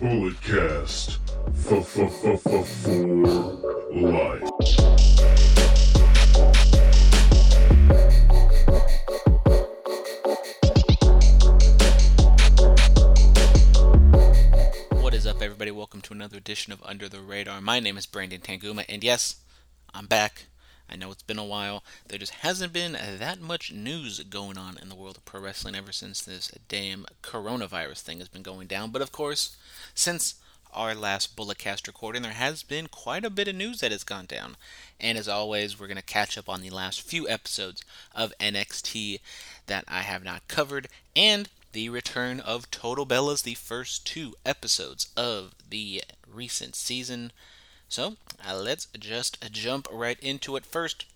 Bulletcast. For life. What is up, everybody? Welcome to another edition of Under the Radar. My name is Brandon Tanguma, and yes, I'm back. I know it's been a while. There just hasn't been that much news going on in the world of pro wrestling ever since this damn coronavirus thing has been going down. But of course, since our last Bulletcast recording, there has been quite a bit of news that has gone down. And as always, we're going to catch up on the last few episodes of NXT that I have not covered, and the return of Total Bellas, the first two episodes of the recent season. So uh, let's just jump right into it. First,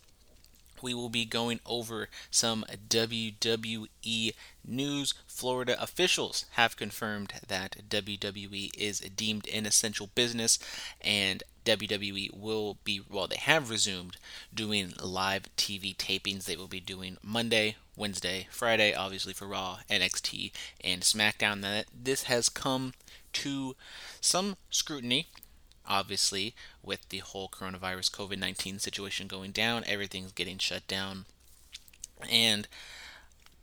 we will be going over some WWE news. Florida officials have confirmed that WWE is deemed an essential business and WWE will be, well, they have resumed doing live TV tapings. They will be doing Monday, Wednesday, Friday, obviously for Raw, NXT, and SmackDown. That this has come to some scrutiny obviously with the whole coronavirus covid-19 situation going down everything's getting shut down. And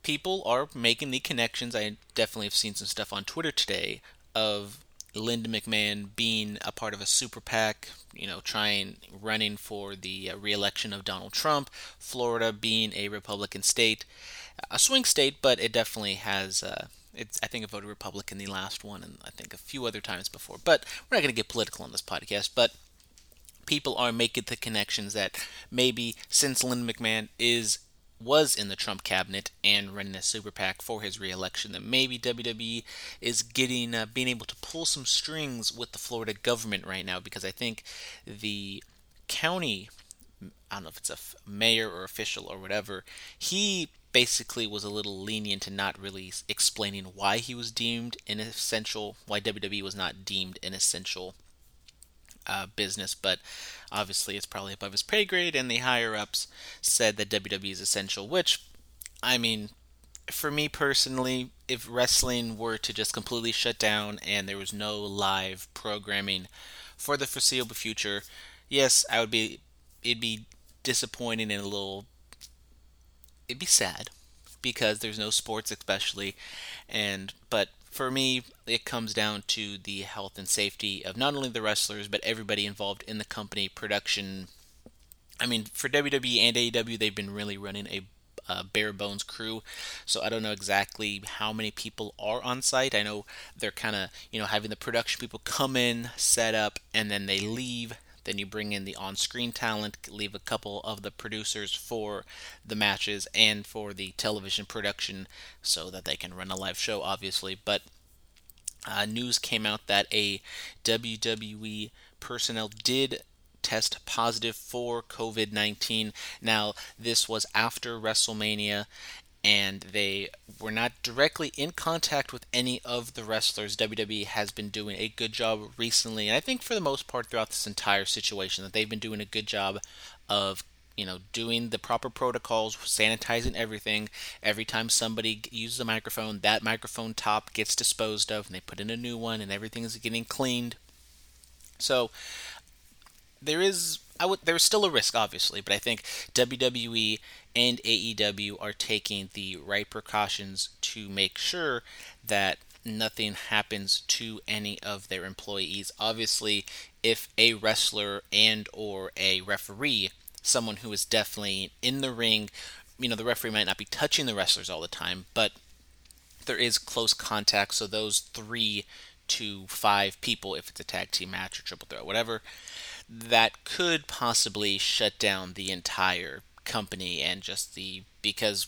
people are making the connections. I definitely have seen some stuff on twitter today of linda mcmahon being a part of a super pac you know trying running for the uh, reelection of donald trump florida being a republican state a swing state but it definitely has uh, it's I think I voted Republican the last one, and I think a few other times before. But we're not going to get political on this podcast. But people are making the connections that maybe since Lynn McMahon is was in the Trump cabinet and running a super PAC for his reelection, that maybe WWE is getting uh, being able to pull some strings with the Florida government right now because I think the county I don't know if it's a mayor or official or whatever, he basically was a little lenient in not really explaining why he was deemed an essential, why WWE was not deemed an essential uh, business, but obviously it's probably above his pay grade, and the higher ups said that WWE is essential, which, I mean, for me personally, if wrestling were to just completely shut down and there was no live programming for the foreseeable future, yes, I would be, it'd be disappointing and a little it'd be sad because there's no sports especially and but for me it comes down to the health and safety of not only the wrestlers but everybody involved in the company production I mean for WWE and AEW they've been really running a uh, bare bones crew. So I don't know exactly how many people are on site. I know they're kind of, you know, having the production people come in, set up, and then they leave. Then you bring in the on screen talent, leave a couple of the producers for the matches and for the television production so that they can run a live show, obviously. But uh, news came out that a WWE personnel did test positive for COVID 19. Now, this was after WrestleMania, and they were not directly in contact with any of the wrestlers. WWE has been doing a good job recently, and I think for the most part throughout this entire situation that they've been doing a good job of you know doing the proper protocols, sanitizing everything. Every time somebody uses a microphone, that microphone top gets disposed of, and they put in a new one, and everything is getting cleaned. So there is I would there's still a risk obviously, but I think WWE and AEW are taking the right precautions to make sure that nothing happens to any of their employees. Obviously, if a wrestler and or a referee, someone who is definitely in the ring, you know, the referee might not be touching the wrestlers all the time, but there is close contact, so those 3 to 5 people if it's a tag team match or triple threat whatever, that could possibly shut down the entire company and just the because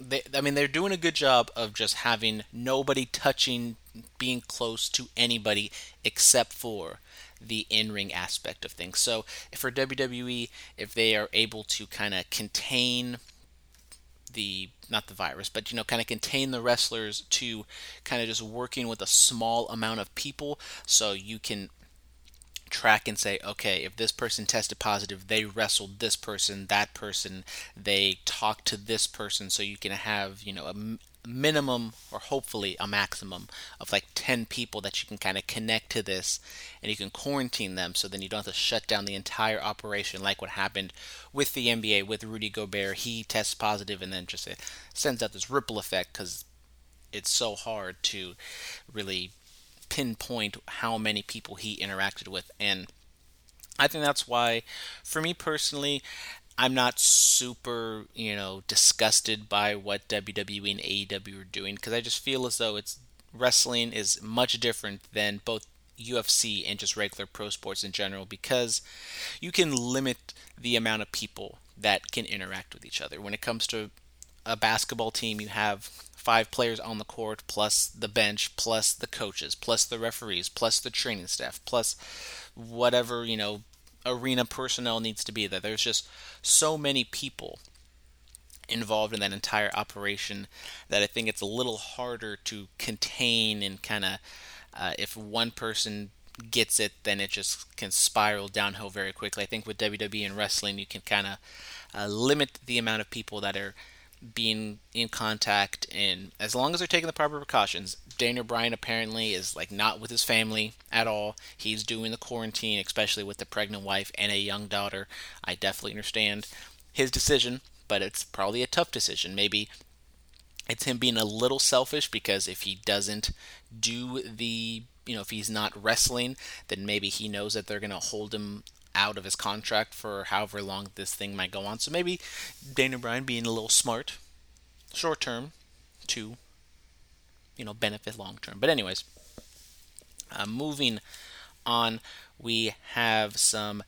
they I mean they're doing a good job of just having nobody touching being close to anybody except for the in-ring aspect of things. So for WWE if they are able to kind of contain the not the virus, but you know, kind of contain the wrestlers to kind of just working with a small amount of people so you can track and say, okay, if this person tested positive, they wrestled this person, that person, they talked to this person, so you can have, you know, a, minimum or hopefully a maximum of like 10 people that you can kind of connect to this and you can quarantine them so then you don't have to shut down the entire operation like what happened with the NBA with Rudy Gobert. He tests positive and then just it sends out this ripple effect because it's so hard to really pinpoint how many people he interacted with and I think that's why, for me personally, I'm not super, you know, disgusted by what WWE and AEW are doing because I just feel as though it's wrestling is much different than both UFC and just regular pro sports in general because you can limit the amount of people that can interact with each other. When it comes to a basketball team, you have five players on the court, plus the bench, plus the coaches, plus the referees, plus the training staff, plus whatever, you know, arena personnel needs to be there. There's just so many people involved in that entire operation that I think it's a little harder to contain and kind of uh, if one person gets it, then it just can spiral downhill very quickly. I think with WWE and wrestling, you can kind of uh, limit the amount of people that are being in contact and as long as they're taking the proper precautions. Daniel bryan apparently is like not with his family at all. He's doing the quarantine especially with the pregnant wife and a young daughter. I definitely understand his decision but it's probably a tough decision. Maybe it's him being a little selfish because if he doesn't do the you know if he's not wrestling then maybe he knows that they're going to hold him out of his contract for however long this thing might go on. So maybe Daniel Bryan being a little smart, short term, to you know benefit long term. But anyways, uh, moving on, we have some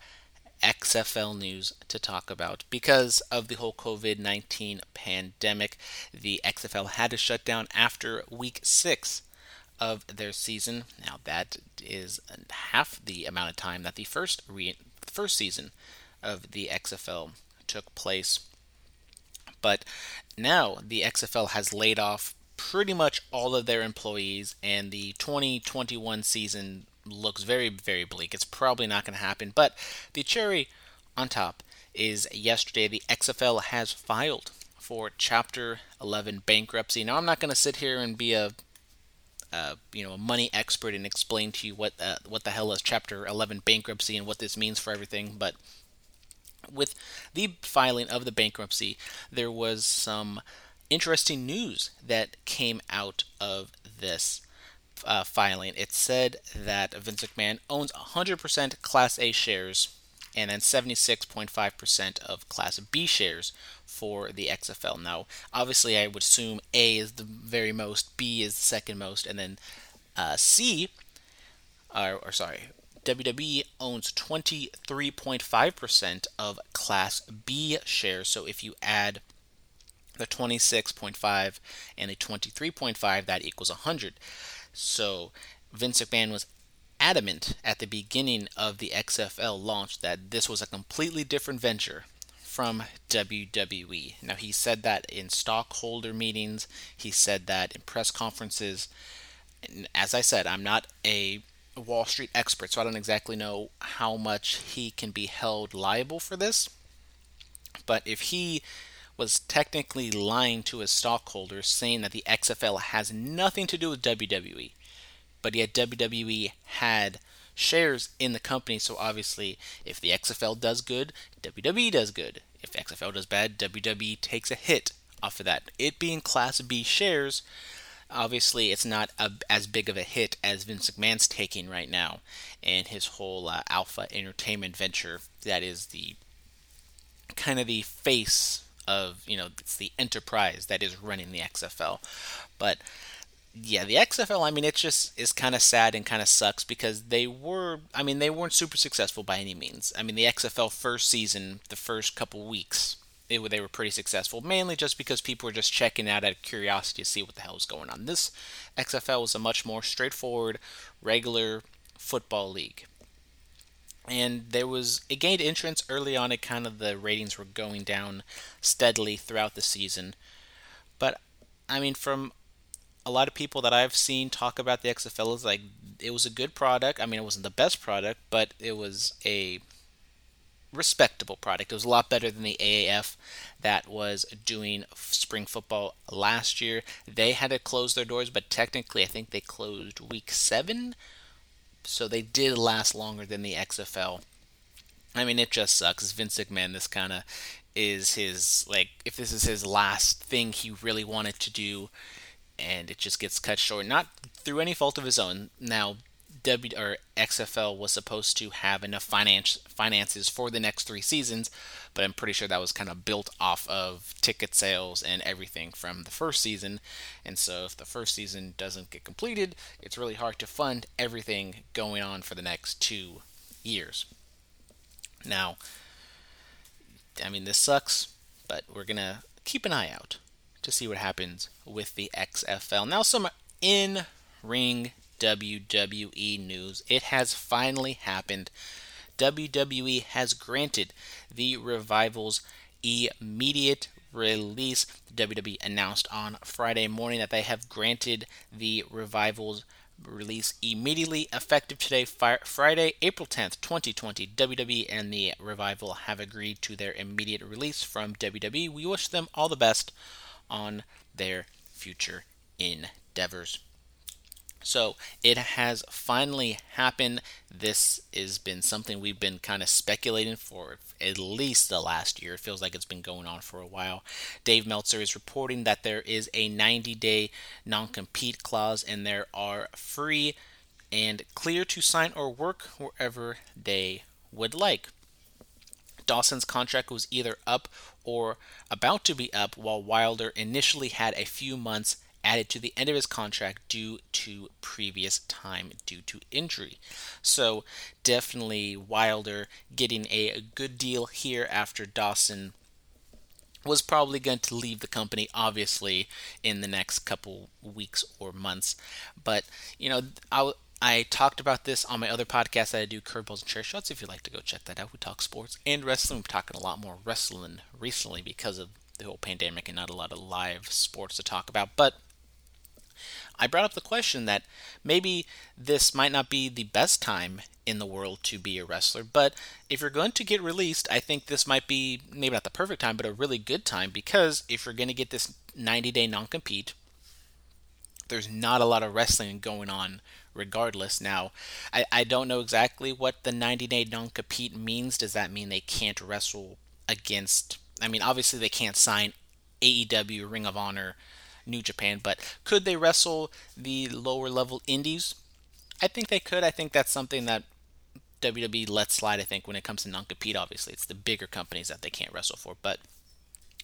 XFL news to talk about. Because of the whole COVID 19 pandemic, the XFL had to shut down after week six of their season. Now, that is half the amount of time that the first re- first season of the XFL took place. But now the XFL has laid off pretty much all of their employees, and the 2021 season looks very, very bleak. It's probably not going to happen. But the cherry on top is yesterday the XFL has filed for Chapter 11 bankruptcy. Now, I'm not going to sit here and be a uh, you know a money expert and explain to you what uh, what the hell is Chapter 11 bankruptcy and what this means for everything. But with the filing of the bankruptcy, there was some interesting news that came out of this uh, filing. It said that Vince McMahon owns 100% Class A shares and then 76.5% of Class B shares for the XFL. Now, obviously, I would assume A is the very most, B is the second most, and then uh, C, or, or sorry, WWE owns 23.5% of Class B shares. So if you add the 26.5 and the 23.5, that equals 100. So Vince McMahon was adamant at the beginning of the XFL launch that this was a completely different venture from WWE. Now, he said that in stockholder meetings, he said that in press conferences. And as I said, I'm not a Wall Street expert, so I don't exactly know how much he can be held liable for this. But if he was technically lying to his stockholders, saying that the XFL has nothing to do with WWE, but yet WWE had shares in the company. So obviously, if the XFL does good, WWE does good. If XFL does bad, WWE takes a hit off of that. It being Class B shares, obviously it's not a, as big of a hit as Vince McMahon's taking right now, and his whole uh, Alpha Entertainment venture. That is the kind of the face of you know it's the enterprise that is running the XFL, but yeah, the XFL, I mean, it just is kind of sad and kind of sucks because they were, I mean, they weren't super successful by any means. I mean, the XFL first season, the first couple weeks, it, they were pretty successful, mainly just because people were just checking out out of curiosity to see what the hell was going on. This XFL was a much more straightforward, regular football league. And there was, it gained entrance early on, it kind of the ratings were going down steadily throughout the season. But, I mean, from a lot of people that I've seen talk about the XFL is like it was a good product. I mean, it wasn't the best product, but it was a respectable product. It was a lot better than the AAF that was doing spring football last year. They had to close their doors, but technically, I think they closed week seven, so they did last longer than the XFL. I mean, it just sucks. Vince McMahon, this kind of is his like if this is his last thing he really wanted to do and it just gets cut short not through any fault of his own now W or XFL was supposed to have enough finance finances for the next three seasons, but I'm pretty sure that was kind of built off of ticket sales and everything from the first season. And so if the first season doesn't get completed, it's really hard to fund everything going on for the next two years. Now, I mean this sucks, but we're gonna keep an eye out to see what happens with the XFL. Now some in ring WWE news. It has finally happened. WWE has granted the Revival's immediate release. WWE announced on Friday morning that they have granted the Revival's release immediately effective today, Friday, April 10th, 2020. WWE and the Revival have agreed to their immediate release from WWE. We wish them all the best on their future endeavors. So it has finally happened. This has been something we've been kind of speculating for at least the last year. It feels like it's been going on for a while. Dave Meltzer is reporting that there is a 90 day non compete clause and there are free and clear to sign or work wherever they would like. Dawson's contract was either up or about to be up, while Wilder initially had a few months added to the end of his contract due to previous time due to injury. So, definitely Wilder getting a good deal here after Dawson was probably going to leave the company obviously in the next couple weeks or months but you know I, I talked about this on my other podcast that I do, Curveballs and Chair Shots. If you'd like to go check that out, we talk sports and wrestling. We're talking a lot more wrestling recently because of the whole pandemic and not a lot of live sports to talk about. But I brought up the question that maybe this might not be the best time in the world to be a wrestler, but if you're going to get released, I think this might be maybe not the perfect time, but a really good time because if you're going to get this 90 day non compete, there's not a lot of wrestling going on regardless. Now, I, I don't know exactly what the 90 day non compete means. Does that mean they can't wrestle against? I mean, obviously they can't sign AEW, Ring of Honor, New Japan, but could they wrestle the lower level indies? I think they could. I think that's something that WWE lets slide. I think when it comes to non-compete, obviously it's the bigger companies that they can't wrestle for. But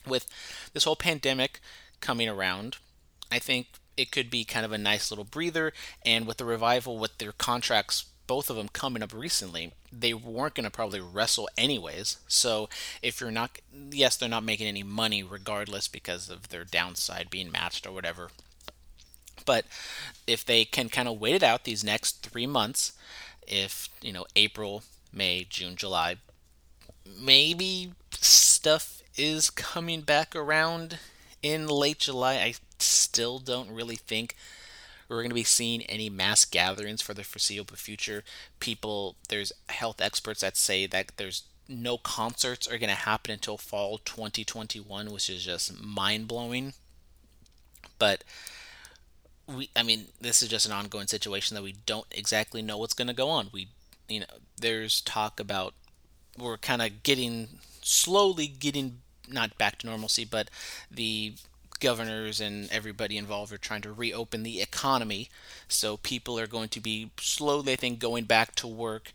with this whole pandemic coming around, I think it could be kind of a nice little breather. And with the revival, with their contracts both of them coming up recently, they weren't going to probably wrestle anyways. So if you're not, yes, they're not making any money regardless because of their downside being matched or whatever. But if they can kind of wait it out these next three months, if, you know, April, May, June, July, maybe stuff is coming back around in late July. I still don't really think we're going to be seeing any mass gatherings for the foreseeable future. People, there's health experts that say that there's no concerts are going to happen until fall 2021, which is just mind blowing. But we, I mean, this is just an ongoing situation that we don't exactly know what's going to go on. We, you know, there's talk about we're kind of getting slowly getting not back to normalcy, but the governors and everybody involved are trying to reopen the economy. So people are going to be slowly, I think, going back to work.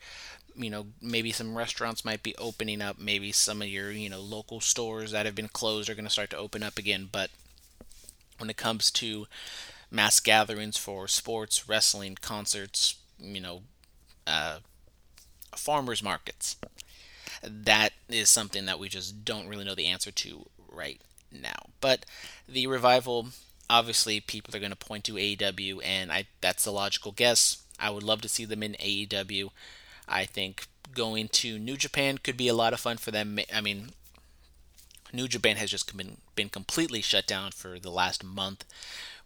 You know, maybe some restaurants might be opening up. Maybe some of your, you know, local stores that have been closed are going to start to open up again. But when it comes to mass gatherings for sports, wrestling, concerts, you know, uh, farmers markets, that is something that we just don't really know the answer to right now. But the revival, obviously, people are going to point to AEW, and I that's a logical guess. I would love to see them in AEW. I think going to New Japan could be a lot of fun for them. I mean, New Japan has just been been completely shut down for the last month.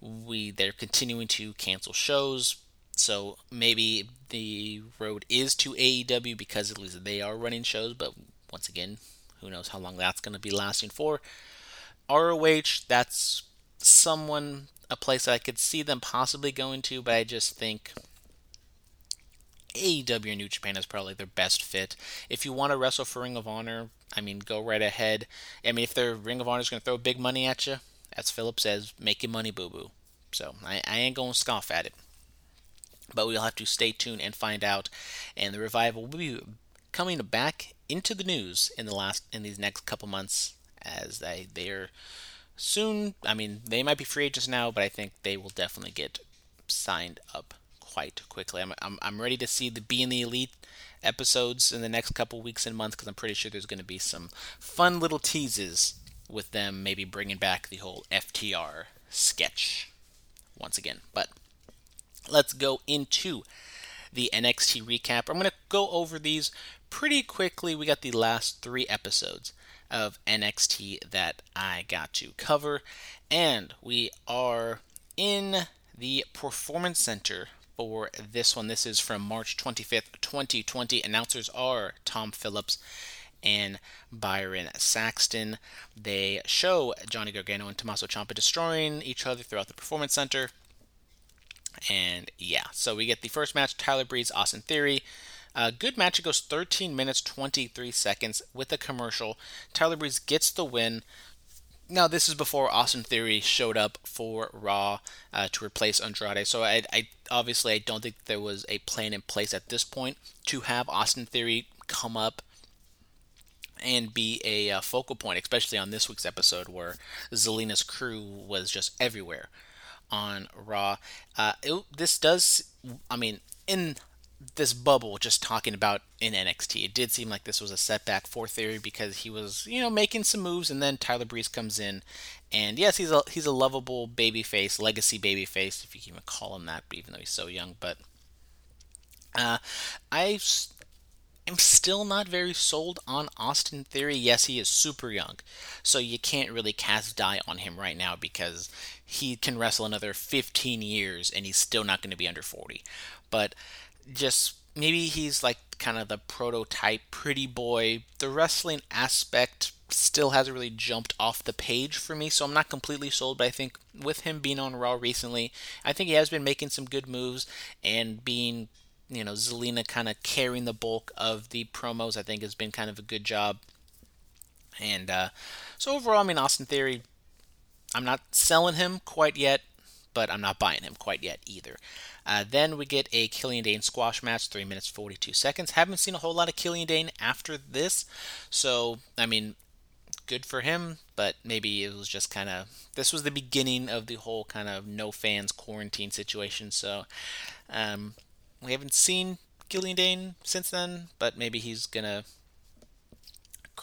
We they're continuing to cancel shows, so maybe the road is to AEW because at least they are running shows. But once again, who knows how long that's going to be lasting for. ROH, that's someone, a place that I could see them possibly going to, but I just think AEW New Japan is probably their best fit. If you want to wrestle for Ring of Honor, I mean, go right ahead. I mean, if their Ring of Honor is going to throw big money at you, as Philip says, make your money, boo boo. So I, I ain't going to scoff at it. But we'll have to stay tuned and find out. And the revival will be coming back into the news in the last in these next couple months as they they're soon. I mean, they might be free agents now, but I think they will definitely get signed up quite quickly. I'm, I'm, I'm ready to see the Being the Elite episodes in the next couple weeks and months because I'm pretty sure there's going to be some fun little teases with them maybe bringing back the whole FTR sketch once again. But let's go into the NXT recap. I'm going to go over these pretty quickly. We got the last three episodes of NXT that I got to cover, and we are in the Performance Center for this one. This is from March 25th, 2020. Announcers are Tom Phillips and Byron Saxton. They show Johnny Gargano and Tommaso Ciampa destroying each other throughout the Performance Center. And yeah, so we get the first match Tyler Breeze, Austin Theory. A good match. It goes 13 minutes 23 seconds with a commercial. Tyler Breeze gets the win. Now, this is before Austin Theory showed up for Raw uh, to replace Andrade. So, I, I, obviously I don't think there was a plan in place at this point to have Austin Theory come up and be a uh, focal point, especially on this week's episode where Zelina's crew was just everywhere on Raw. Uh, it, this does, I mean, in this bubble just talking about in NXT. It did seem like this was a setback for Theory because he was, you know, making some moves and then Tyler Breeze comes in and yes, he's a he's a lovable baby face, legacy baby face if you can even call him that, even though he's so young, but uh, I am still not very sold on Austin Theory. Yes, he is super young, so you can't really cast die on him right now because he can wrestle another 15 years and he's still not going to be under 40. But just maybe he's like kind of the prototype pretty boy. The wrestling aspect still hasn't really jumped off the page for me, so I'm not completely sold. But I think with him being on Raw recently, I think he has been making some good moves and being, you know, Zelina kind of carrying the bulk of the promos. I think has been kind of a good job. And uh, so overall, I mean, Austin Theory, I'm not selling him quite yet, but I'm not buying him quite yet either. Uh, then we get a Killian Dain squash match, 3 minutes 42 seconds. Haven't seen a whole lot of Killian Dain after this, so, I mean, good for him, but maybe it was just kind of. This was the beginning of the whole kind of no fans quarantine situation, so um, we haven't seen Killian Dain since then, but maybe he's to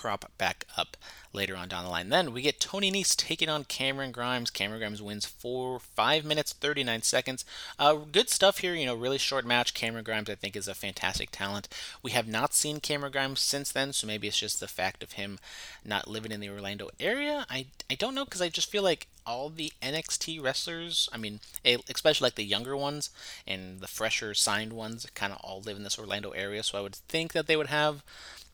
crop back up later on down the line. Then we get Tony Nese taking on Cameron Grimes. Cameron Grimes wins for 5 minutes 39 seconds. Uh, good stuff here, you know, really short match. Cameron Grimes, I think, is a fantastic talent. We have not seen Cameron Grimes since then, so maybe it's just the fact of him not living in the Orlando area. I, I don't know because I just feel like all the NXT wrestlers, I mean, especially like the younger ones and the fresher signed ones, kind of all live in this Orlando area. So I would think that they would have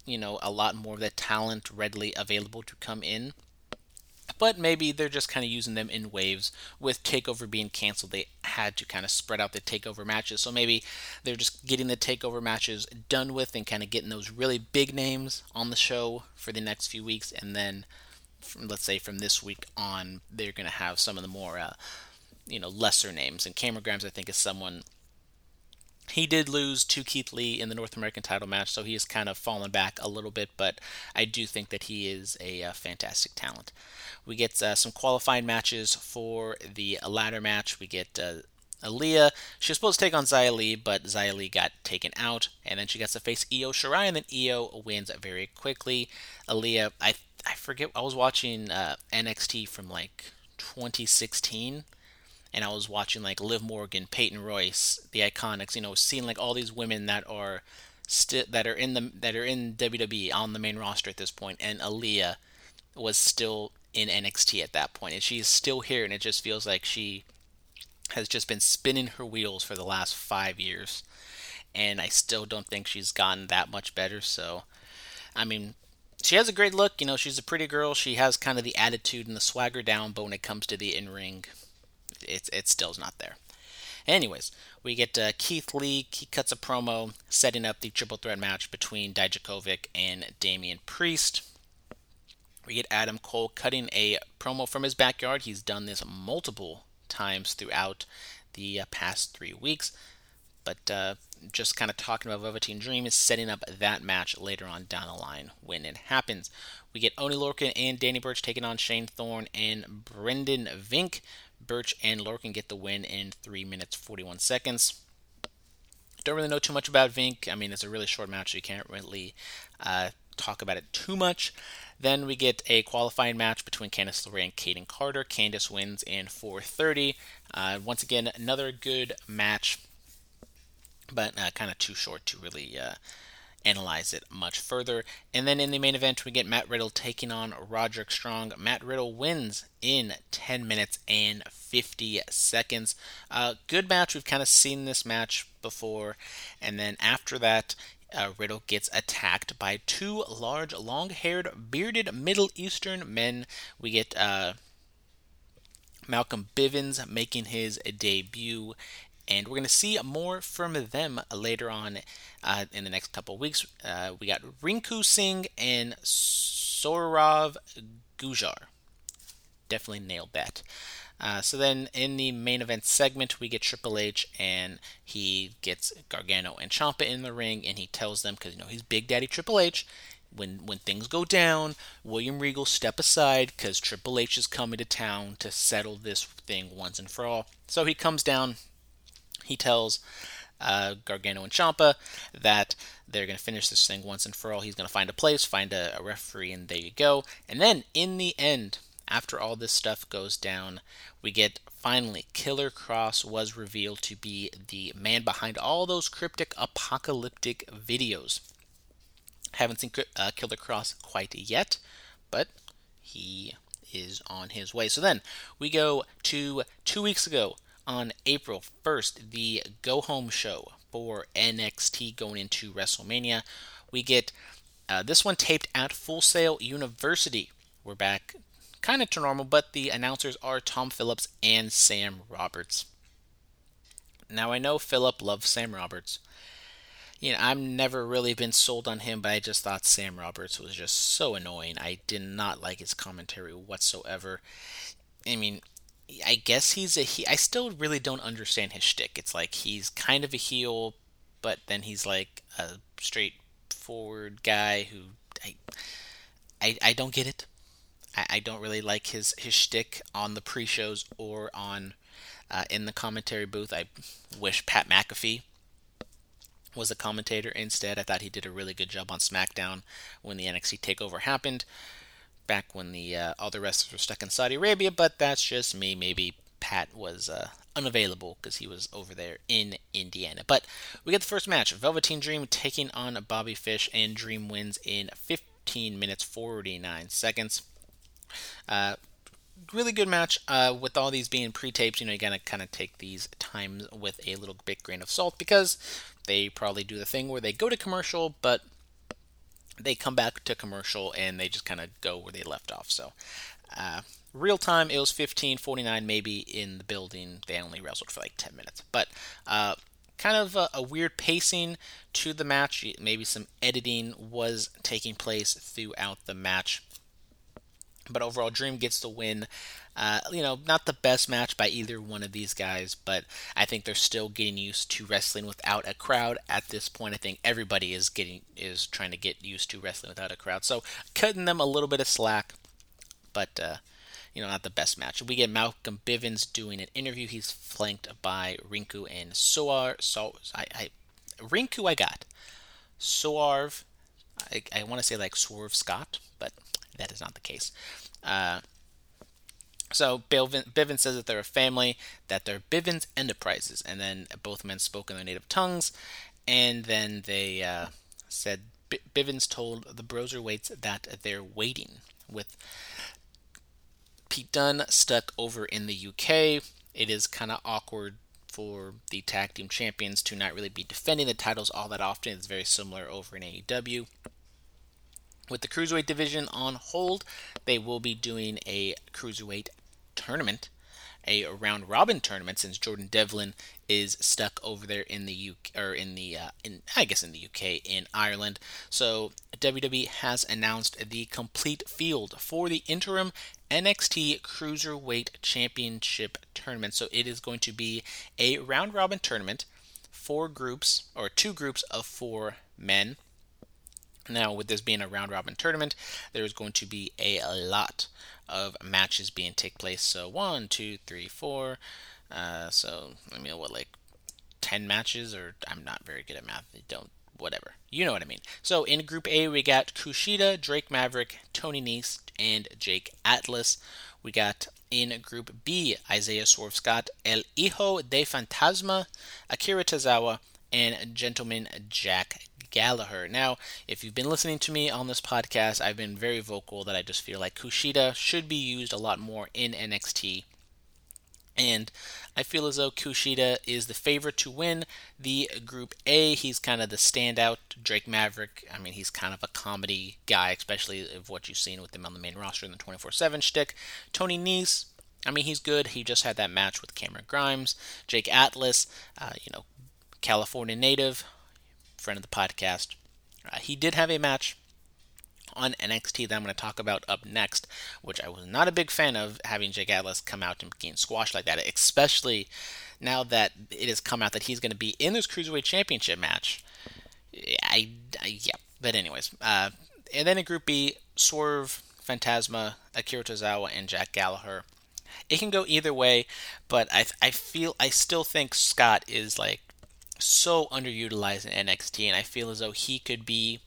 you know, a lot more of the talent readily available to come in. But maybe they're just kind of using them in waves. With TakeOver being canceled, they had to kind of spread out the TakeOver matches. So maybe they're just getting the TakeOver matches done with and kind of getting those really big names on the show for the next few weeks. And then, from, let's say from this week on, they're going to have some of the more, uh, you know, lesser names. And Cameron Grimes, I think, is someone he did lose to Keith Lee in the North American title match, so he has kind of fallen back a little bit, but I do think that he is a, uh, fantastic talent. We get uh, some qualifying matches for the ladder match. We get uh, Aliyah. She was supposed to take on Xia Li, but Xia Li got taken out, and then she gets to face Io Shirai, and then Io wins very quickly. Aliyah, I I forget. I was watching uh, NXT from like 2016 and I was watching like Liv Morgan, Peyton Royce, the Iconics, you know, seeing like all these women that are still that are in the that are in WWE on the main roster at this point, and Aliyah was still in NXT at that point, and she's still here, and it just feels like she has just been spinning her wheels for the last five years, and I still don't think she's gotten that much better. So, I mean, she has a great look. You know, she's a pretty girl. She has kind of the attitude and the swagger down, but when it comes to the in ring, it's it still's not there. Anyways, we get uh, Keith Lee. He cuts a promo setting up the triple threat match between Dijakovic and Damian Priest. We get Adam Cole cutting a promo from his backyard. He's done this multiple times throughout the uh, past three weeks. But uh, just kind of talking about Velveteen Dream is setting up that match later on down the line when it happens. We get Oni Lorcan and Danny Burch taking on Shane Thorne and Brendan Vink. Burch and Lorcan get the win in 3 minutes 41 seconds. Don't really know too much about Vink. I mean, it's a really short match, so you can't really uh, talk about it too much. Then we get a qualifying match between Candice LeRae and Kayden Carter. Candice wins in 4:30. Uh, once again, another good match, but uh, kind of too short to really uh, analyze it much further. And then in the main event, we get Matt Riddle taking on Roderick Strong. Matt Riddle wins in 10 minutes and 50 seconds. Uh, good match. We've kind of seen this match before. And then after that, uh, Riddle gets attacked by two large, long haired, bearded Middle Eastern men. We get. Uh, Malcolm Bivens making his debut, and we're going to see more from them later on uh, in the next couple weeks. Uh, we got Rinku Singh and Saurav Gurjar. Definitely nailed that. Uh, so then in the main event segment, we get Triple H, and he gets Gargano and Ciampa in the ring, and he tells them because you know he's Big Daddy Triple H. When when things go down, William Regal step aside because Triple H is coming to town to settle this thing once and for all. So he comes down, he tells uh, Gargano and Ciampa that they're going to finish this thing once and for all. He's going to find a place, find a, a referee, and there you go. And then in the end, after all this stuff goes down, we get finally Killer Cross was revealed to be the man behind all those cryptic apocalyptic videos. Haven't seen uh, Killer Cross quite yet, but he is on his way. So then we go to two weeks ago on April 1st, the Go Home show for NXT going into WrestleMania. We get uh, this one taped at Full Sail University. We're back kind of to normal, but the announcers are Tom Phillips and Sam Roberts. Now, I know Philip loves Sam Roberts. You know, I've never really been sold on him, but I just thought Sam Roberts was just so annoying. I did not like his commentary whatsoever. I mean, I guess he's a he. I still really don't understand his shtick. It's like he's kind of a heel, but then he's like a straightforward guy who I I, I don't get it. I, I don't really like his his shtick on the pre-shows or on uh, in the commentary booth. I wish Pat McAfee was a commentator instead. I thought he did a really good job on SmackDown when the NXT takeover happened back when the uh, the wrestlers were stuck in Saudi Arabia, but that's just me. Maybe Pat was uh, unavailable because he was over there in Indiana. But we get the first match Velveteen Dream taking on Bobby Fish, and Dream wins in 15 minutes 49 seconds. Uh, really good match uh, with all these being pre-taped you know you gotta kind of take these times with a little bit grain of salt because they probably do the thing where they go to commercial but they come back to commercial and they just kind of go where they left off. So, uh, real time, it was 15:49 maybe in the building. They only wrestled for like 10 minutes, but uh, kind of a, a, weird pacing to the match. Maybe some editing was taking place throughout the match. But overall, Dream gets the win. Uh, you know, not the best match by either one of these guys, but I think they're still getting used to wrestling without a crowd at this point. I think everybody is getting is trying to get used to wrestling without a crowd, so cutting them a little bit of slack, but uh, you know, not the best match. We get Malcolm Bivens doing an interview. He's flanked by Rinku and Soar. So I, I Rinku I got. Soarv, I, I want to say like Swerve Scott, but that is not the case. Uh, so Bivens says that they're a family, that they're Bivens Enterprises, and then both men spoke in their native tongues, and then they uh, said Bivens told the Broserweights that they're waiting with Pete Dunne stuck over in the UK. It is kind of awkward for the tag team champions to not really be defending the titles all that often. It's very similar over in AEW. With the cruiserweight division on hold, they will be doing a cruiserweight tournament, a round robin tournament, since Jordan Devlin is stuck over there in the UK or in the uh, in I guess in the UK in Ireland. So WWE has announced the complete field for the interim NXT Cruiserweight Championship tournament. So it is going to be a round robin tournament, four groups or two groups of four men. Now, with this being a round robin tournament, there is going to be a lot of matches being take place. So one, two, three, four. Uh, so I mean, what like ten matches? Or I'm not very good at math. Don't whatever. You know what I mean. So in Group A, we got Kushida, Drake Maverick, Tony Nese, and Jake Atlas. We got in Group B, Isaiah Swerve Scott, El Hijo de Fantasma, Akira Tozawa, and Gentleman Jack Gallagher. Now, if you've been listening to me on this podcast, I've been very vocal that I just feel like Kushida should be used a lot more in NXT. And I feel as though Kushida is the favorite to win the Group A. He's kind of the standout. Drake Maverick, I mean, he's kind of a comedy guy, especially of what you've seen with him on the main roster in the 24 7 shtick. Tony Nese, I mean, he's good. He just had that match with Cameron Grimes. Jake Atlas, uh, you know, California native, friend of the podcast. Uh, he did have a match on NXT that I'm going to talk about up next, which I was not a big fan of having Jake Atlas come out and gain squash like that, especially now that it has come out that he's going to be in this Cruiserweight Championship match. I, I yeah, but anyways, uh, and then in Group B, Swerve, Fantasma, Akira Tozawa, and Jack Gallagher. It can go either way, but I I feel I still think Scott is like so underutilized in NXT, and I feel as though he could be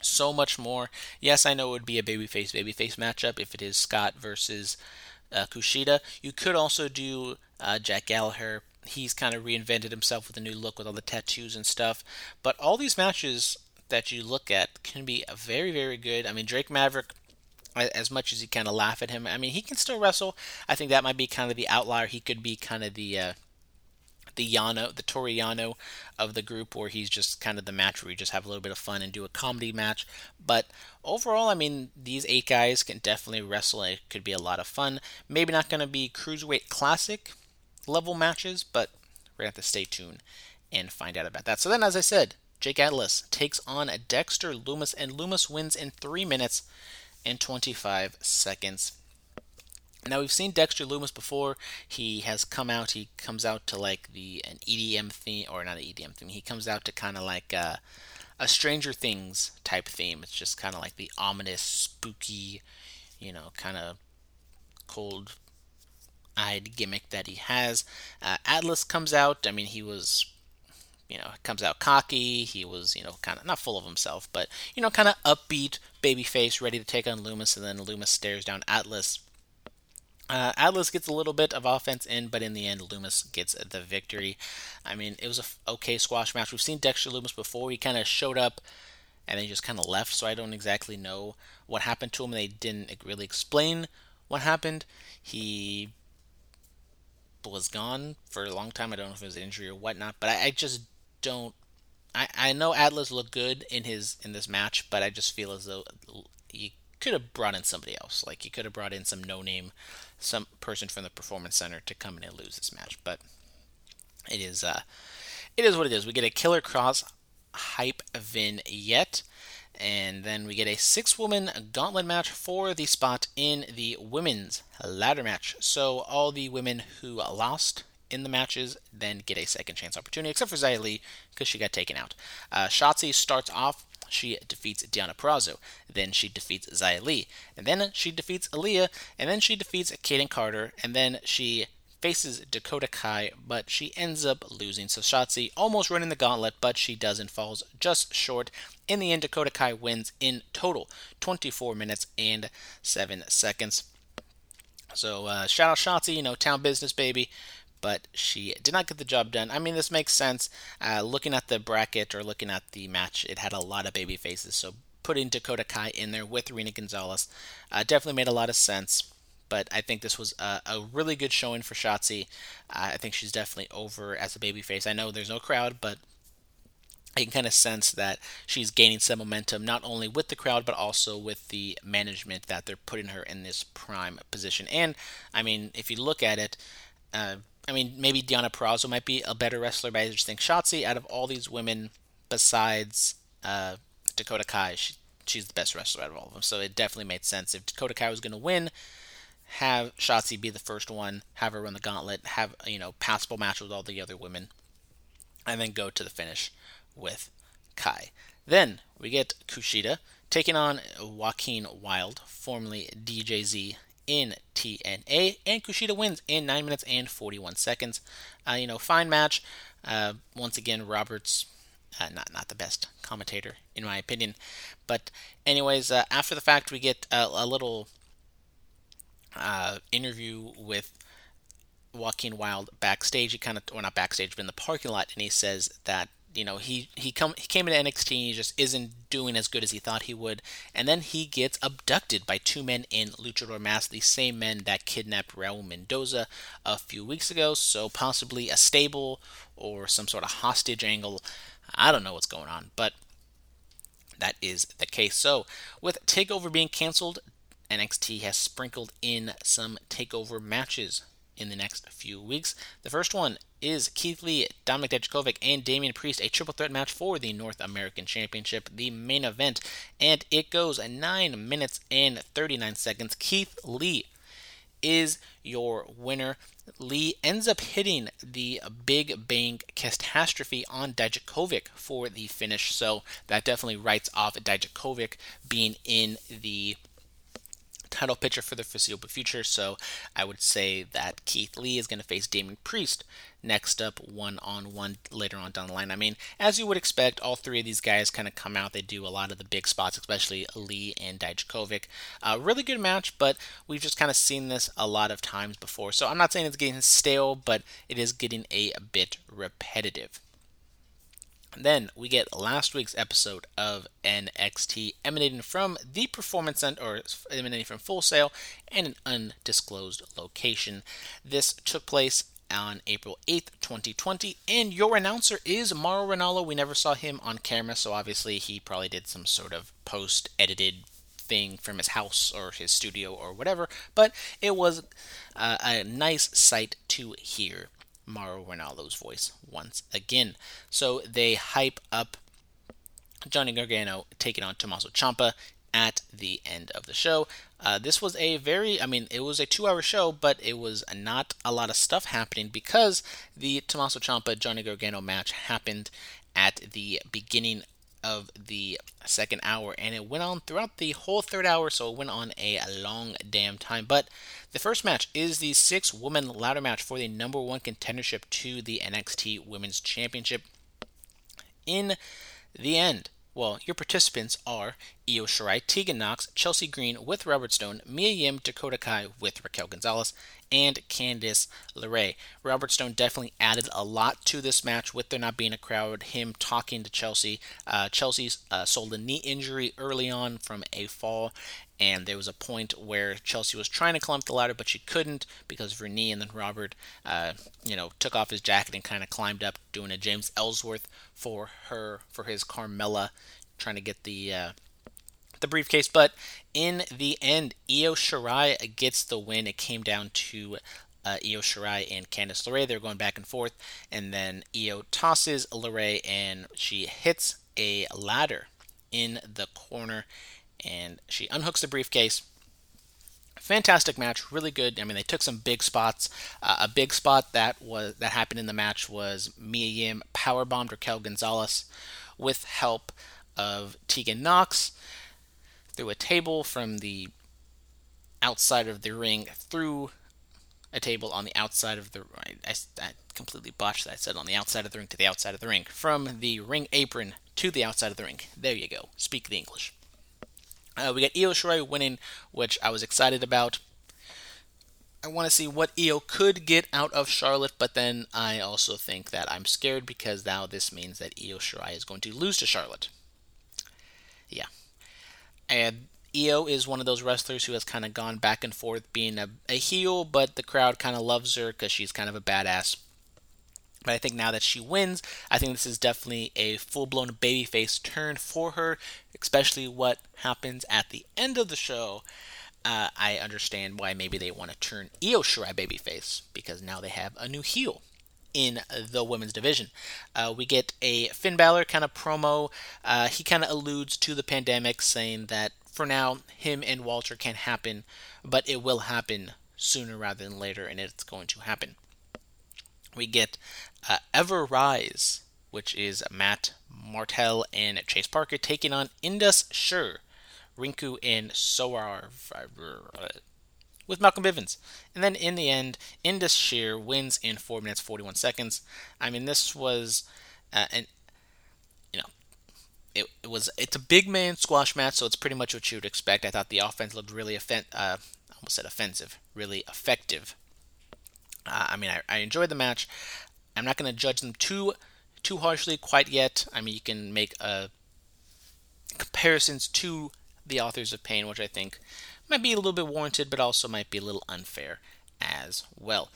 so much more. Yes, I know it would be a babyface babyface matchup if it is Scott versus uh, Kushida. You could also do uh, Jack Gallagher. He's kind of reinvented himself with a new look with all the tattoos and stuff. But all these matches that you look at can be very, very good. I mean, Drake Maverick, as much as you kind of laugh at him, I mean, he can still wrestle. I think that might be kind of the outlier. He could be kind of the uh, the Yano, the Toru Yano of the group, where he's just kind of the match where you just have a little bit of fun and do a comedy match. But overall, I mean, these eight guys can definitely wrestle. It could be a lot of fun. Maybe not going to be cruiserweight classic level matches, but we're going to have to stay tuned and find out about that. So then, as I said, Jake Atlas takes on Dexter Lumis, and Lumis wins in 3 minutes and 25 seconds. Now we've seen Dexter Lumis before. He has come out. He comes out to like the an EDM theme, or not an EDM theme. He comes out to kind of like a, a Stranger Things type theme. It's just kind of like the ominous, spooky, you know, kind of cold eyed gimmick that he has. Uh, Atlas comes out. I mean, he was, you know, comes out cocky. He was, you know, kind of not full of himself, but you know, kind of upbeat, baby face, ready to take on Lumis. And then Lumis stares down Atlas uh, Atlas gets a little bit of offense in, but in the end, Lumis gets the victory. I mean, it was a okay squash match. We've seen Dexter Lumis before. He kind of showed up and then just kind of left, so I don't exactly know what happened to him. They didn't really explain what happened. He was gone for a long time. I don't know if it was injury or whatnot, but I, I just don't. I, I know Atlas looked good in his in this match, but I just feel as though you could have brought in somebody else. Like you could have brought in some no name some person from the performance center to come in and lose this match. But it is uh, it is what it is. We get a Killer Cross hype vignette, and then we get a six-woman gauntlet match for the spot in the women's ladder match. So all the women who lost in the matches then get a second chance opportunity, except for Li because she got taken out. Uh, Shotzi starts off she defeats Deonna Purrazzo. Then she defeats Xia Li. And then she defeats Aliyah. And then she defeats Kayden Carter. And then she faces Dakota Kai, but she ends up losing. So Shotzi almost running the gauntlet, but she doesn't, falls just short. In the end, Dakota Kai wins in total 24 minutes and 7 seconds. So uh, shout out Shotzi, you know, town business baby but she did not get the job done. I mean, this makes sense. Uh, looking at the bracket or looking at the match, it had a lot of baby faces, so putting Dakota Kai in there with Rena Gonzalez uh, definitely made a lot of sense. But I think this was a, a really good showing for Shotzi. Uh, I think she's definitely over as a baby face. I know there's no crowd, but I can kind of sense that she's gaining some momentum, not only with the crowd, but also with the management that they're putting her in this prime position. And, I mean, if you look at it, uh, I mean, maybe Deonna Purrazzo might be a better wrestler, but I just think Shotzi, out of all these women, besides uh, Dakota Kai, she, she's the best wrestler out of all of them. So it definitely made sense. If Dakota Kai was going to win, have Shotzi be the first one, have her run the gauntlet, have, you know, passable match with all the other women, and then go to the finish with Kai. Then we get Kushida taking on Joaquin Wild, formerly DJZ, in TNA, and Kushida wins in 9 minutes and 41 seconds. Uh, you know, fine match. Uh, once again, Roberts, uh, not not the best commentator in my opinion, but anyways, uh, after the fact, we get a, a little uh, interview with Joaquin Wilde backstage. He kind of, or not backstage, but in the parking lot, and he says that you know he he come he came into NXT and he just isn't doing as good as he thought he would, and then he gets abducted by two men in luchador masks, the same men that kidnapped Raul Mendoza a few weeks ago. So possibly a stable or some sort of hostage angle. I don't know what's going on, but that is the case. So with Takeover being canceled, NXT has sprinkled in some Takeover matches in the next few weeks. The first one is Keith Lee, Dominik Dijakovic, and Damian Priest, a triple threat match for the North American Championship, the main event, and it goes 9 minutes and 39 seconds. Keith Lee is your winner. Lee ends up hitting the Big Bang catastrophe on Dijakovic for the finish, so that definitely writes off Dijakovic being in the title picture for the foreseeable future. So I would say that Keith Lee is going to face Damian Priest next up, one on one later on down the line. I mean, as you would expect, all three of these guys kind of come out. They do a lot of the big spots, especially Lee and Dijakovic. Uh, really good match, but we've just kind of seen this a lot of times before. So I'm not saying it's getting stale, but it is getting a bit repetitive. Then we get last week's episode of NXT emanating from the Performance Center, or emanating from Full Sail and an undisclosed location. This took place on April 8th, 2020, and your announcer is Mauro Ranallo. We never saw him on camera, so obviously he probably did some sort of post edited thing from his house or his studio or whatever, but it was uh, a nice sight to hear. Mauro Ranallo's voice once again. So they hype up Johnny Gargano taking on Tommaso Ciampa at the end of the show. Uh, this was a very, I mean, it was a two hour show, but it was not a lot of stuff happening because the Tommaso Ciampa Johnny Gargano match happened at the beginning of the second hour, and it went on throughout the whole third hour, so it went on a long damn time. But the first match is the six woman ladder match for the number one contendership to the NXT Women's Championship. In the end, well, your participants are Io Shirai, Tegan Nox, Chelsea Green with Robert Stone, Mia Yim, Dakota Kai with Raquel Gonzalez, and Candice LeRae. Robert Stone definitely added a lot to this match with there not being a crowd, him talking to Chelsea. Uh, Chelsea uh, sold a knee injury early on from a fall, and there was a point where Chelsea was trying to climb the ladder, but she couldn't because of her knee. And then Robert, uh, you know, took off his jacket and kind of climbed up, doing a James Ellsworth for her for his Carmella, trying to get the uh, the briefcase. But in the end, Io Shirai gets the win. It came down to uh, Io Shirai and Candice LeRae. They're going back and forth, and then Io tosses LeRae and she hits a ladder in the corner, and she unhooks the briefcase. Fantastic match, really good. I mean, they took some big spots. Uh, a big spot that was that happened in the match was Mia Yim powerbombed Raquel Gonzalez with help of Tegan Nox through a table from the outside of the ring through a table on the outside of the I, I, completely botched that. I said on the outside of the ring to the outside of the ring. From the ring apron to the outside of the ring. There you go. Speak the English. Uh, we got Io Shirai winning, which I was excited about. I want to see what Io could get out of Charlotte, but then I also think that I'm scared because now this means that Io Shirai is going to lose to Charlotte. Yeah, and Io is one of those wrestlers who has kind of gone back and forth being a, a heel, but the crowd kind of loves her because she's kind of a badass. But I think now that she wins, I think this is definitely a full blown babyface turn for her, especially what happens at the end of the show. Uh, I understand why maybe they want to turn Io Shirai babyface because now they have a new heel in the women's division. Uh, we get a Finn Balor kind of promo. Uh, he kind of alludes to the pandemic, saying that for now, him and Walter can happen, but it will happen sooner rather than later, and it's going to happen. We get uh, Ever Rise, which is Matt Martel and Chase Parker taking on Indus Sher, Rinku, and Saurav with Malcolm Bivens. And then in the end, Indus Sher wins in 4 minutes 41 seconds. I mean, this was uh, an you know, it, it, was it's a big man squash match, so it's pretty much what you would expect. I thought the offense looked really offen- uh, almost said offensive, really effective. Uh, I mean, I, I enjoyed the match. I'm not going to judge them too too harshly quite yet. I mean, you can make uh, comparisons to the authors of Pain, which I think might be a little bit warranted, but also might be a little unfair as well.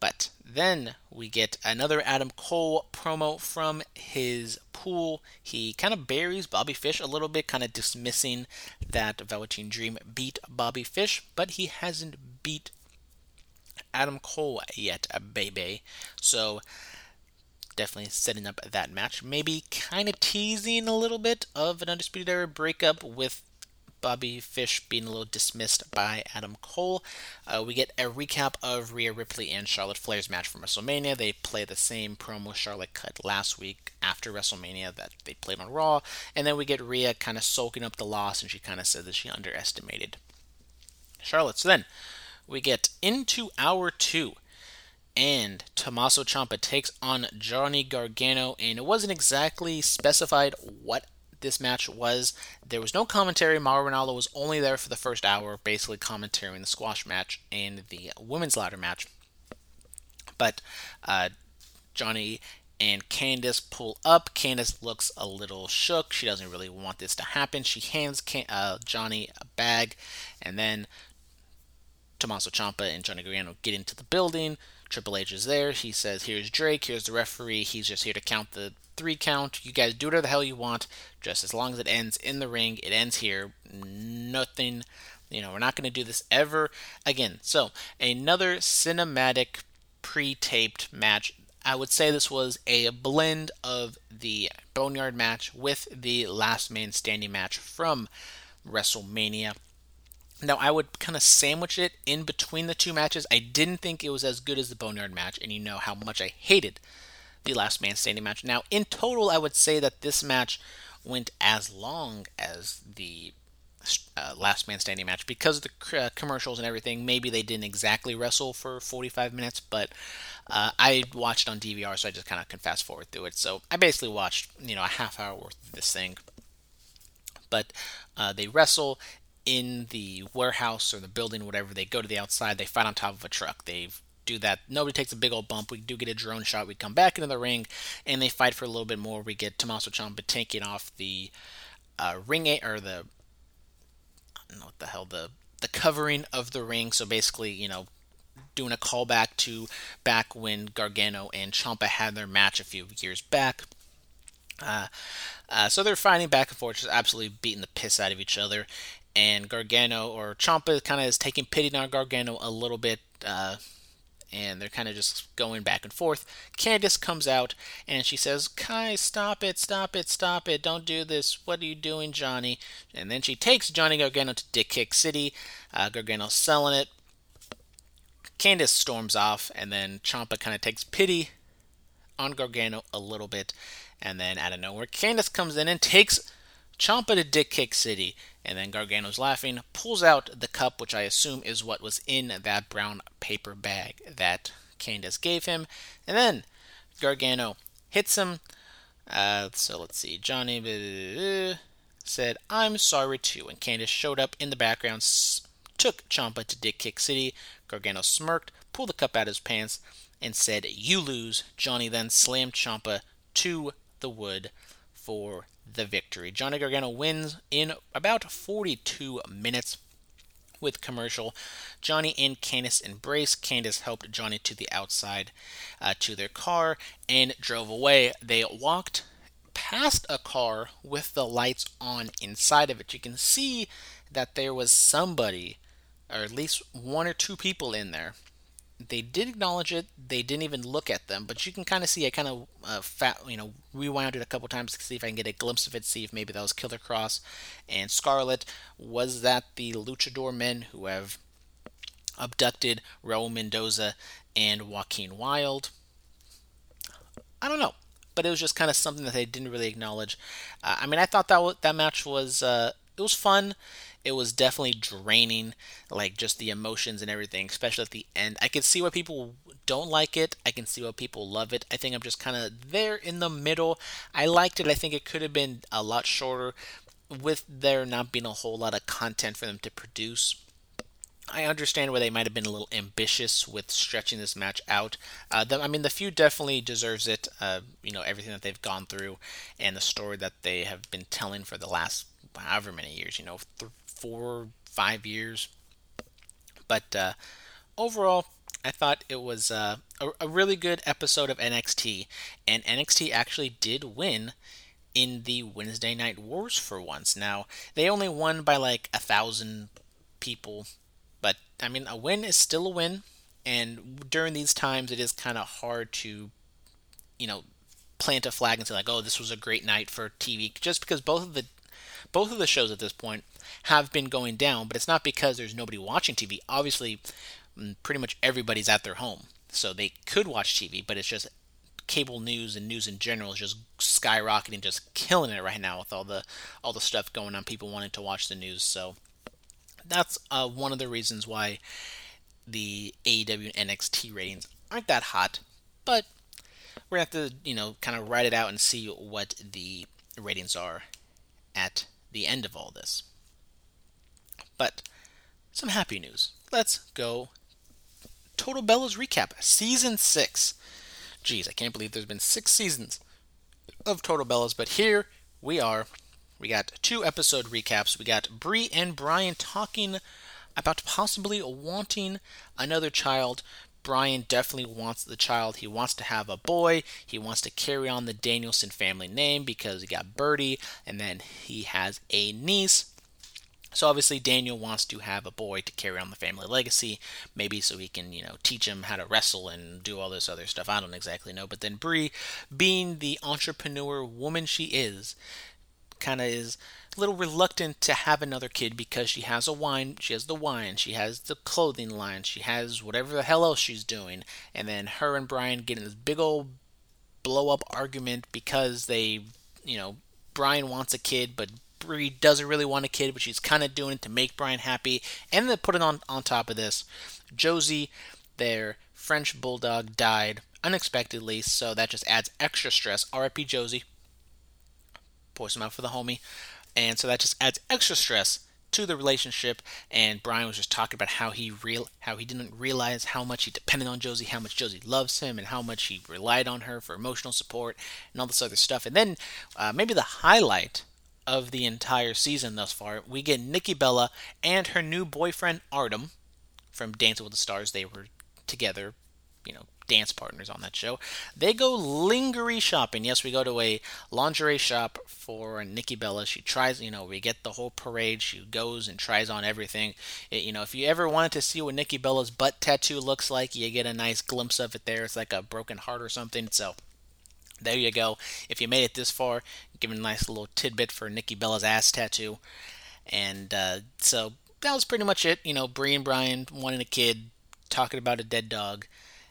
But then we get another Adam Cole promo from his pool. He kind of buries Bobby Fish a little bit, kind of dismissing that Velveteen Dream beat Bobby Fish, but he hasn't beat Adam Cole yet, baby. So definitely setting up that match. Maybe kind of teasing a little bit of an Undisputed Era breakup with Bobby Fish being a little dismissed by Adam Cole. Uh, we get a recap of Rhea Ripley and Charlotte Flair's match from WrestleMania. They play the same promo Charlotte cut last week after WrestleMania that they played on Raw. And then we get Rhea kind of soaking up the loss, and she kind of said that she underestimated Charlotte. So then we get into hour two and Tommaso Ciampa takes on Johnny Gargano, and it wasn't exactly specified what this match was. There was no commentary. Mauro Ranallo was only there for the first hour, basically commentating the squash match and the women's ladder match. But uh, Johnny and Candice pull up. Candice looks a little shook. She doesn't really want this to happen. She hands Can- uh, Johnny a bag, and then Tommaso Ciampa and Johnny Gargano get into the building. Triple H is there. He says, Here's Drake, here's the referee. He's just here to count the three count. You guys do whatever the hell you want, just as long as it ends in the ring. It ends here. Nothing, you know, we're not going to do this ever again. So, another cinematic pre taped match. I would say this was a blend of the Boneyard match with the Last Man Standing match from WrestleMania. Now, I would kind of sandwich it in between the two matches. I didn't think it was as good as the Boneyard match, and you know how much I hated the last man standing match. Now, in total, I would say that this match went as long as the uh, last man standing match because of the uh, commercials and everything. Maybe they didn't exactly wrestle for 45 minutes, but uh, I watched on DVR, so I just kind of can fast forward through it. So I basically watched, you know, a half hour worth of this thing. But uh, they wrestle in the warehouse or the building, whatever. They go to the outside. They fight on top of a truck. They've do that. Nobody takes a big old bump. We do get a drone shot. We come back into the ring, and they fight for a little bit more. We get Tommaso Ciampa taking off the uh, ring a- or the I don't know what the hell the the covering of the ring. So basically, you know, doing a callback to back when Gargano and Ciampa had their match a few years back. Uh, uh, so they're fighting back and forth, just absolutely beating the piss out of each other. And Gargano or Ciampa kind of is taking pity on Gargano a little bit. Uh, and they're kind of just going back and forth. Candice comes out and she says, Kai, stop it, stop it, stop it, don't do this. What are you doing, Johnny? And then she takes Johnny Gargano to Dick Kick City. Uh, Gargano's selling it. Candice storms off, and then Ciampa kind of takes pity on Gargano a little bit. And then out of nowhere, Candice comes in and takes Ciampa to Dick Kick City, and then Gargano's laughing, pulls out the cup, which I assume is what was in that brown paper bag that Candice gave him, and then Gargano hits him. Uh, so let's see, Johnny said, I'm sorry too, and Candice showed up in the background, s- took Ciampa to Dick Kick City. Gargano smirked, pulled the cup out of his pants, and said, You lose. Johnny then slammed Ciampa to the wood for the victory. Johnny Gargano wins in about 42 minutes. with commercial. Johnny and Candice embrace. Candice helped Johnny to the outside uh, to their car and drove away. They walked past a car with the lights on inside of it. You can see that there was somebody, or at least one or two people in there. They did acknowledge it. They didn't even look at them, but you can kind of see. I kind of uh, fat, you know, rewound it a couple times to see if I can get a glimpse of it. See if maybe that was Killer Kross and Scarlett. Was that the Luchador men who have abducted Raul Mendoza and Joaquin Wilde? I don't know but it was just kind of something that they didn't really acknowledge. Uh, I mean, I thought that w- that match was uh, it was fun. It was definitely draining, like just the emotions and everything, especially at the end. I can see why people don't like it. I can see why people love it. I think I'm just kind of there in the middle. I liked it. I think it could have been a lot shorter, with there not being a whole lot of content for them to produce. I understand where they might have been a little ambitious with stretching this match out. Uh, the, I mean, the feud definitely deserves it. Uh, you know, everything that they've gone through and the story that they have been telling for the last however many years. You know, four, five years. But uh, overall, I thought it was uh, a, a really good episode of NXT, and NXT actually did win in the Wednesday Night Wars for once. Now, they only won by like a thousand people but I mean, a win is still a win, and during these times, it is kind of hard to, you know, plant a flag and say like, "Oh, this was a great night for TV," just because both of the both of the shows at this point have been going down. But it's not because there's nobody watching TV. Obviously, mm, pretty much everybody's at their home, so they could watch TV. But it's just cable news and news in general is just skyrocketing, just killing it right now with all the all the stuff going on. People wanting to watch the news, so that's uh, one of the reasons why the AEW and NXT ratings aren't that hot, but we're gonna have to, you know, kind of write it out and see what the ratings are at the end of all this. But some happy news. Let's go. Total Bellas recap, season six. Geez, I can't believe there's been six seasons of Total Bellas, but here we are we got two episode recaps. We got Brie and Bryan talking about possibly wanting another child. Bryan definitely wants the child. He wants to have a boy. He wants to carry on the Danielson family name because he got Birdie, and then he has a niece. So obviously Daniel wants to have a boy to carry on the family legacy, maybe so he can, you know, teach him how to wrestle and do all this other stuff. I don't exactly know, but then Brie, being the entrepreneur woman she is, kind of is little reluctant to have another kid because she has a wine, she has the wine, she has the clothing line, she has whatever the hell else she's doing, and then her and Bryan get in this big old blow up argument because they, you know, Bryan wants a kid, but Brie doesn't really want a kid, but she's kind of doing it to make Bryan happy. And then put it on on top of this, Josie, their French bulldog, died unexpectedly, so that just adds extra stress. R.I.P. Josie pour some out for the homie. And so that just adds extra stress to the relationship. And Bryan was just talking about how he real how he didn't realize how much he depended on Josie, how much Josie loves him, and how much he relied on her for emotional support and all this other stuff. And then uh, maybe the highlight of the entire season thus far, we get Nikki Bella and her new boyfriend Artem from Dancing with the Stars. They were together, you know, dance partners on that show. They go lingerie shopping. Yes, we go to a lingerie shop for Nikki Bella. She tries, you know, we get the whole parade. She goes and tries on everything. It, you know, if you ever wanted to see what Nikki Bella's butt tattoo looks like, you get a nice glimpse of it there. It's like a broken heart or something. So there you go. If you made it this far, give a nice little tidbit for Nikki Bella's ass tattoo. And uh, so that was pretty much it. You know, Brie and Bryan wanting a kid, talking about a dead dog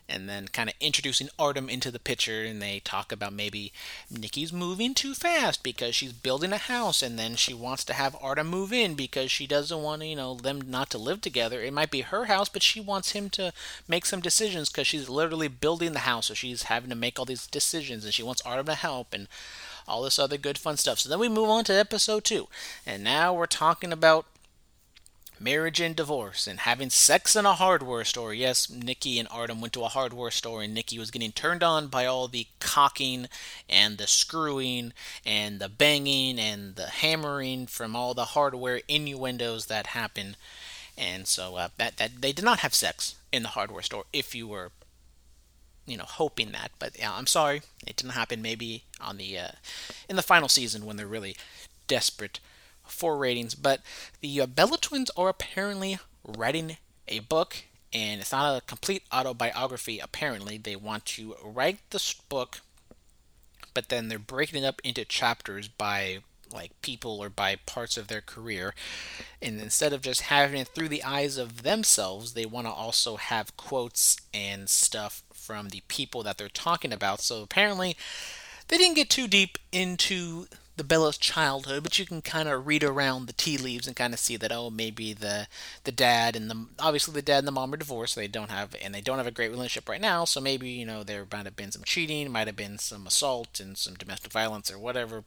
and then kind of introducing Artem into the picture and they talk about maybe Nikki's moving too fast because she's building a house and then she wants to have Artem move in because she doesn't want you know them not to live together. It might be her house but she wants him to make some decisions cuz she's literally building the house so she's having to make all these decisions and she wants Artem to help and all this other good fun stuff. So then we move on to episode 2. And now we're talking about marriage and divorce and having sex in a hardware store. Yes, Nikki and Artem went to a hardware store and Nikki was getting turned on by all the cocking and the screwing and the banging and the hammering from all the hardware innuendos that happen. and so uh, that that they did not have sex in the hardware store. If you were, you know, hoping that, but yeah, I'm sorry, it didn't happen. Maybe on the uh, in the final season when they're really desperate for ratings. But the uh, Bella twins are apparently writing a book, and it's not a complete autobiography. Apparently, they want to write this book, but then they're breaking it up into chapters by like people or by parts of their career. And instead of just having it through the eyes of themselves, they want to also have quotes and stuff from the people that they're talking about. So apparently, they didn't get too deep into the Bella's childhood, but you can kind of read around the tea leaves and kind of see that oh maybe the the dad and the obviously the dad and the mom are divorced, so they don't have and they don't have a great relationship right now. So maybe you know there might have been some cheating, might have been some assault and some domestic violence or whatever.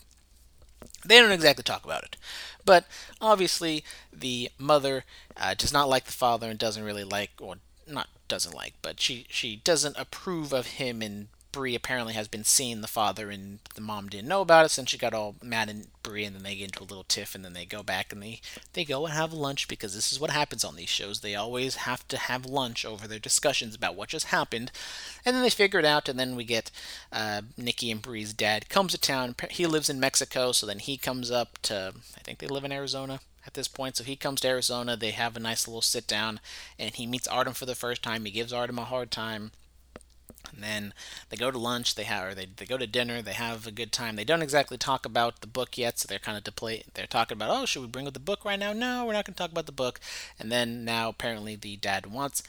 They don't exactly talk about it, but obviously the mother uh, does not like the father and doesn't really like or not doesn't like, but she she doesn't approve of him and Brie apparently has been seeing the father, and the mom didn't know about it, so she got all mad at Brie, and then they get into a little tiff, and then they go back and they they go and have lunch because this is what happens on these shows. They always have to have lunch over their discussions about what just happened, and then they figure it out, and then we get uh, Nikki and Brie's dad comes to town. He lives in Mexico, so then he comes up to I think they live in Arizona at this point. So he comes to Arizona. They have a nice little sit down, and he meets Artem for the first time. He gives Artem a hard time. And then they go to lunch, they have, or they, they go to dinner, they have a good time. They don't exactly talk about the book yet, so they're kind of play. They're talking about, oh, should we bring up the book right now? No, we're not going to talk about the book. And then now apparently the dad wants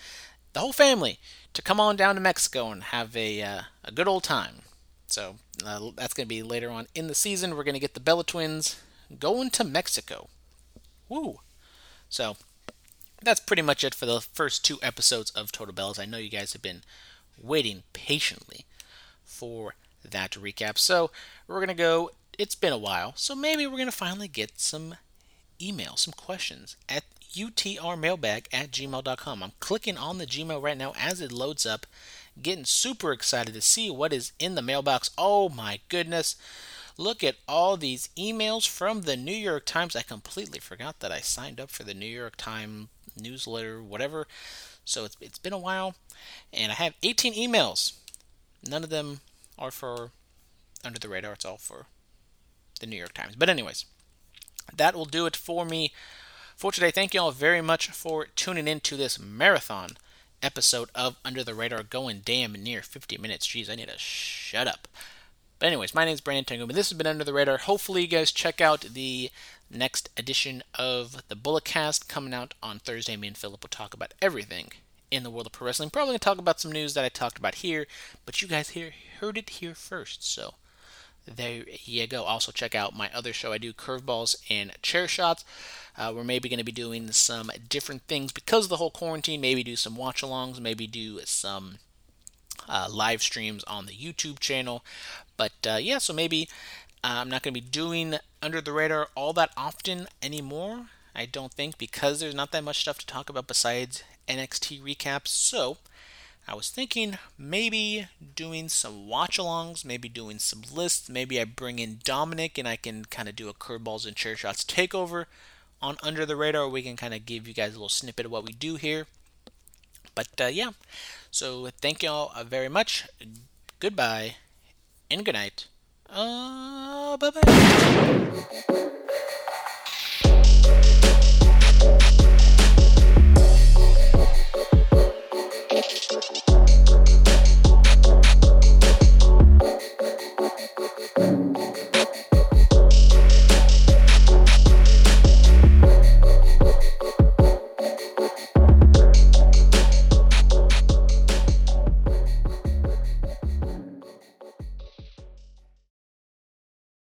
the whole family to come on down to Mexico and have a uh, a good old time. So uh, that's going to be later on in the season. We're going to get the Bella twins going to Mexico. Woo! So that's pretty much it for the first two episodes of Total Bellas. I know you guys have been waiting patiently for that to recap. So we're going to go, it's been a while, so maybe we're going to finally get some emails, some questions at utrmailbag at gmail.com. I'm clicking on the Gmail right now as it loads up, getting super excited to see what is in the mailbox. Oh my goodness. Look at all these emails from the New York Times. I completely forgot that I signed up for the New York Times newsletter, whatever. So it's, it's been a while, and I have 18 emails. None of them are for Under the Radar, it's all for the New York Times. But, anyways, that will do it for me for today. Thank you all very much for tuning in to this marathon episode of Under the Radar, going damn near 50 minutes. Jeez, I need to shut up. But anyways, my name is Brandon Tanguma, and this has been Under the Radar. Hopefully, you guys check out the next edition of the Bulletcast coming out on Thursday. Me and Philip will talk about everything in the world of pro wrestling. Probably gonna talk about some news that I talked about here, but you guys here heard it here first. So there you go. Also check out my other show. I do curveballs and chair shots. Uh, we're maybe going to be doing some different things because of the whole quarantine. Maybe do some watch-alongs. Maybe do some uh, live streams on the YouTube channel. But uh, yeah, so maybe uh, I'm not going to be doing Under the Radar all that often anymore. I don't think because there's not that much stuff to talk about besides NXT recaps. So I was thinking maybe doing some watch alongs, maybe doing some lists. Maybe I bring in Dominic and I can kind of do a curveballs and chair shots takeover on Under the Radar. We can kind of give you guys a little snippet of what we do here. But uh, yeah, so thank you all very much. Goodbye and good night. Uh, bye bye.